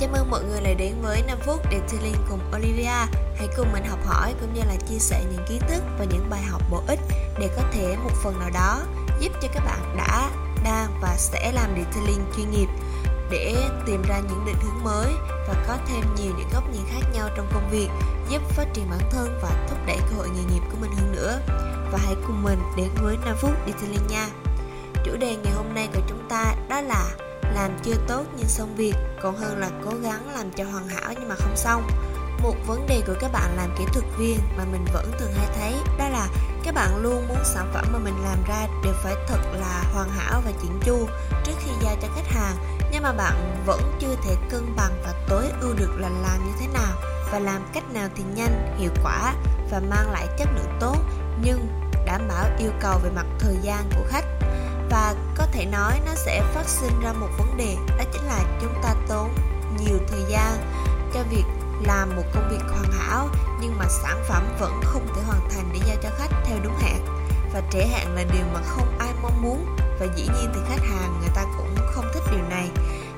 Chào mừng mọi người lại đến với 5 phút để Detailing cùng Olivia. Hãy cùng mình học hỏi cũng như là chia sẻ những kiến thức và những bài học bổ ích để có thể một phần nào đó giúp cho các bạn đã, đang và sẽ làm detailing chuyên nghiệp để tìm ra những định hướng mới và có thêm nhiều những góc nhìn khác nhau trong công việc giúp phát triển bản thân và thúc đẩy cơ hội nghề nghiệp của mình hơn nữa. Và hãy cùng mình đến với 5 phút detailing nha. Chủ đề ngày hôm nay của chúng ta đó là làm chưa tốt nhưng xong việc, còn hơn là cố gắng làm cho hoàn hảo nhưng mà không xong. Một vấn đề của các bạn làm kỹ thuật viên mà mình vẫn thường hay thấy, đó là các bạn luôn muốn sản phẩm mà mình làm ra đều phải thật là hoàn hảo và chỉnh chu trước khi giao cho khách hàng. Nhưng mà bạn vẫn chưa thể cân bằng và tối ưu được là làm như thế nào và làm cách nào thì nhanh, hiệu quả và mang lại chất lượng tốt nhưng đảm bảo yêu cầu về mặt thời gian của khách và có thể nói nó sẽ phát sinh ra một vấn đề, đó chính là chúng ta tốn nhiều thời gian cho việc làm một công việc hoàn hảo, nhưng mà sản phẩm vẫn không thể hoàn thành để giao cho khách theo đúng hạn. Và trễ hạn là điều mà không ai mong muốn, và dĩ nhiên thì khách hàng người ta cũng không thích điều này.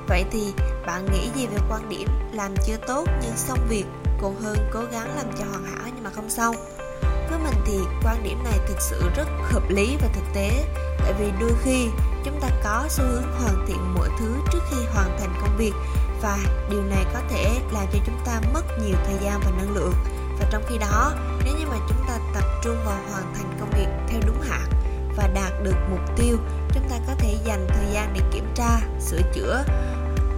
Vậy thì bạn nghĩ gì về quan điểm làm chưa tốt nhưng xong việc còn hơn cố gắng làm cho hoàn hảo nhưng mà không xong? Với mình thì quan điểm này thực sự rất hợp lý và thực tế. Bởi vì đôi khi chúng ta có xu hướng hoàn thiện mọi thứ trước khi hoàn thành công việc. Và điều này có thể làm cho chúng ta mất nhiều thời gian và năng lượng. Và trong khi đó, nếu như mà chúng ta tập trung vào hoàn thành công việc theo đúng hạn và đạt được mục tiêu, chúng ta có thể dành thời gian để kiểm tra, sửa chữa.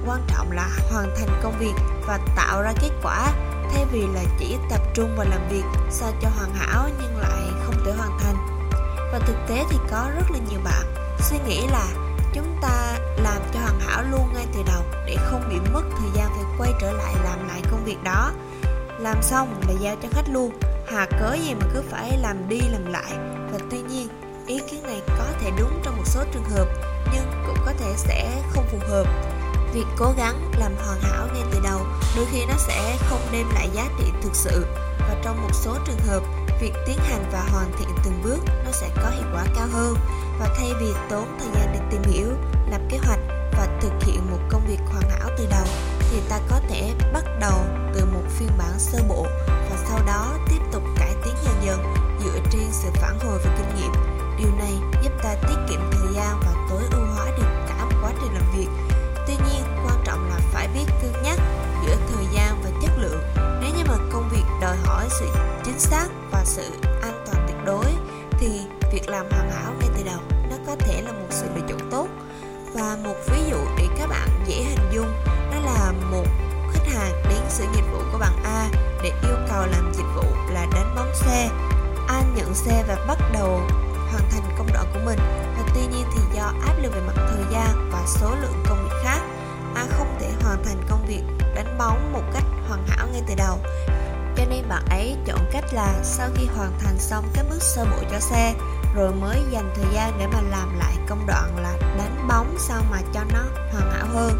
Quan trọng là hoàn thành công việc và tạo ra kết quả. Thay vì là chỉ tập trung vào làm việc sao cho hoàn hảo nhưng lại không thể hoàn thành và thực tế thì có rất là nhiều bạn suy nghĩ là chúng ta làm cho hoàn hảo luôn ngay từ đầu để không bị mất thời gian phải quay trở lại làm lại công việc đó. Làm xong là giao cho khách luôn. Hà cớ gì mà cứ phải làm đi làm lại? Và tuy nhiên, ý kiến này có thể đúng trong một số trường hợp, nhưng cũng có thể sẽ không phù hợp. Việc cố gắng làm hoàn hảo ngay từ đầu đôi khi nó sẽ không đem lại giá trị thực sự. Và trong một số trường hợp việc tiến hành và hoàn thiện từng bước nó sẽ có hiệu quả cao hơn. Và thay vì tốn thời gian để tìm hiểu, lập kế hoạch và thực hiện một công việc hoàn hảo từ đầu, thì ta có thể bắt đầu từ một phiên bản sơ bộ và sau đó tiếp tục cải tiến dần dần dựa trên sự phản hồi và kinh nghiệm. Điều này giúp ta tiết kiệm thời gian và tối ưu hóa được cả một quá trình làm việc. Tuy nhiên, quan trọng là phải biết cân nhắc giữa thời gian và chất lượng. Nếu như mà công việc đòi hỏi sự chính xác sự an toàn tuyệt đối, thì việc làm hoàn hảo ngay từ đầu nó có thể là một sự lựa chọn tốt. Và một ví dụ để các bạn dễ hình dung, đó là một khách hàng đến sử dịch vụ của bạn A để yêu cầu làm dịch vụ là đánh bóng xe. A nhận xe và bắt đầu hoàn thành công đoạn của mình. Và tuy nhiên thì do áp lực về mặt thời gian và số lượng công việc khác, A không thể hoàn thành công việc đánh bóng một cách hoàn hảo ngay từ đầu nên bạn ấy chọn cách là sau khi hoàn thành xong các bước sơ bộ cho xe, rồi mới dành thời gian để mà làm lại công đoạn là đánh bóng sao mà cho nó hoàn hảo hơn.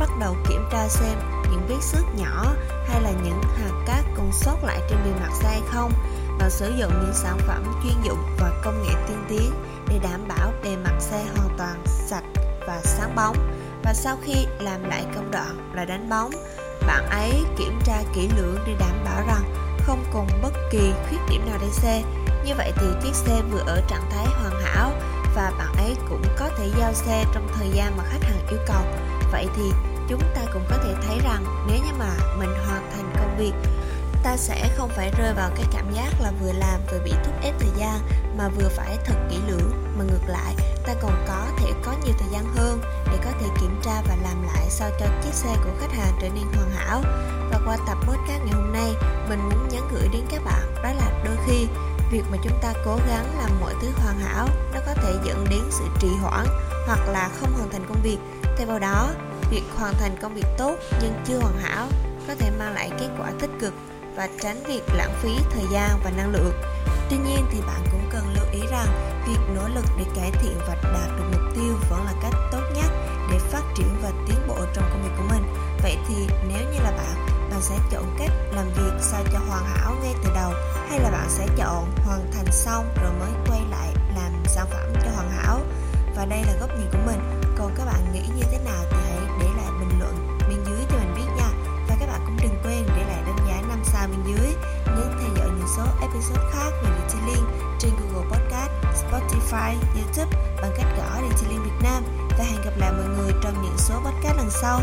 Bắt đầu kiểm tra xem những vết xước nhỏ hay là những hạt cát còn sót lại trên bề mặt xe hay không, và sử dụng những sản phẩm chuyên dụng và công nghệ tiên tiến để đảm bảo bề mặt xe hoàn toàn sạch và sáng bóng. Và sau khi làm lại công đoạn là đánh bóng bạn ấy kiểm tra kỹ lưỡng để đảm bảo rằng không còn bất kỳ khuyết điểm nào trên xe. Như vậy thì chiếc xe vừa ở trạng thái hoàn hảo và bạn ấy cũng có thể giao xe trong thời gian mà khách hàng yêu cầu. Vậy thì chúng ta cũng có thể thấy rằng nếu như mà mình hoàn thành công việc, ta sẽ không phải rơi vào cái cảm giác là vừa làm vừa bị thúc ép thời gian mà vừa phải thật kỹ lưỡng. Mà ngược lại ta còn có thể có nhiều thời gian hơn để có thể kiểm tra và làm lại sao cho chiếc xe của khách hàng trở nên hoàn hảo và qua tập podcast ngày hôm nay, mình muốn nhắn gửi đến các bạn, đó là đôi khi việc mà chúng ta cố gắng làm mọi thứ hoàn hảo nó có thể dẫn đến sự trì hoãn hoặc là không hoàn thành công việc thay vào đó, việc hoàn thành công việc tốt nhưng chưa hoàn hảo có thể mang lại kết quả tích cực và tránh việc lãng phí thời gian và năng lượng. Tuy nhiên thì bạn cũng cần lưu ý rằng việc nỗ lực để cải thiện và đạt được mục tiêu vẫn là cách tốt nhất để phát triển và tiến bộ trong công việc của mình. Vậy thì nếu như là bạn, bạn sẽ chọn cách làm việc sao cho hoàn hảo ngay từ đầu hay là bạn sẽ chọn hoàn thành xong rồi mới quay lại làm sản phẩm cho hoàn hảo? Và đây là góc nhìn của mình. Còn các bạn nghĩ như thế nào thì Spotify, YouTube bằng cách gõ Detailing Việt Nam và hẹn gặp lại mọi người trong những số podcast lần sau.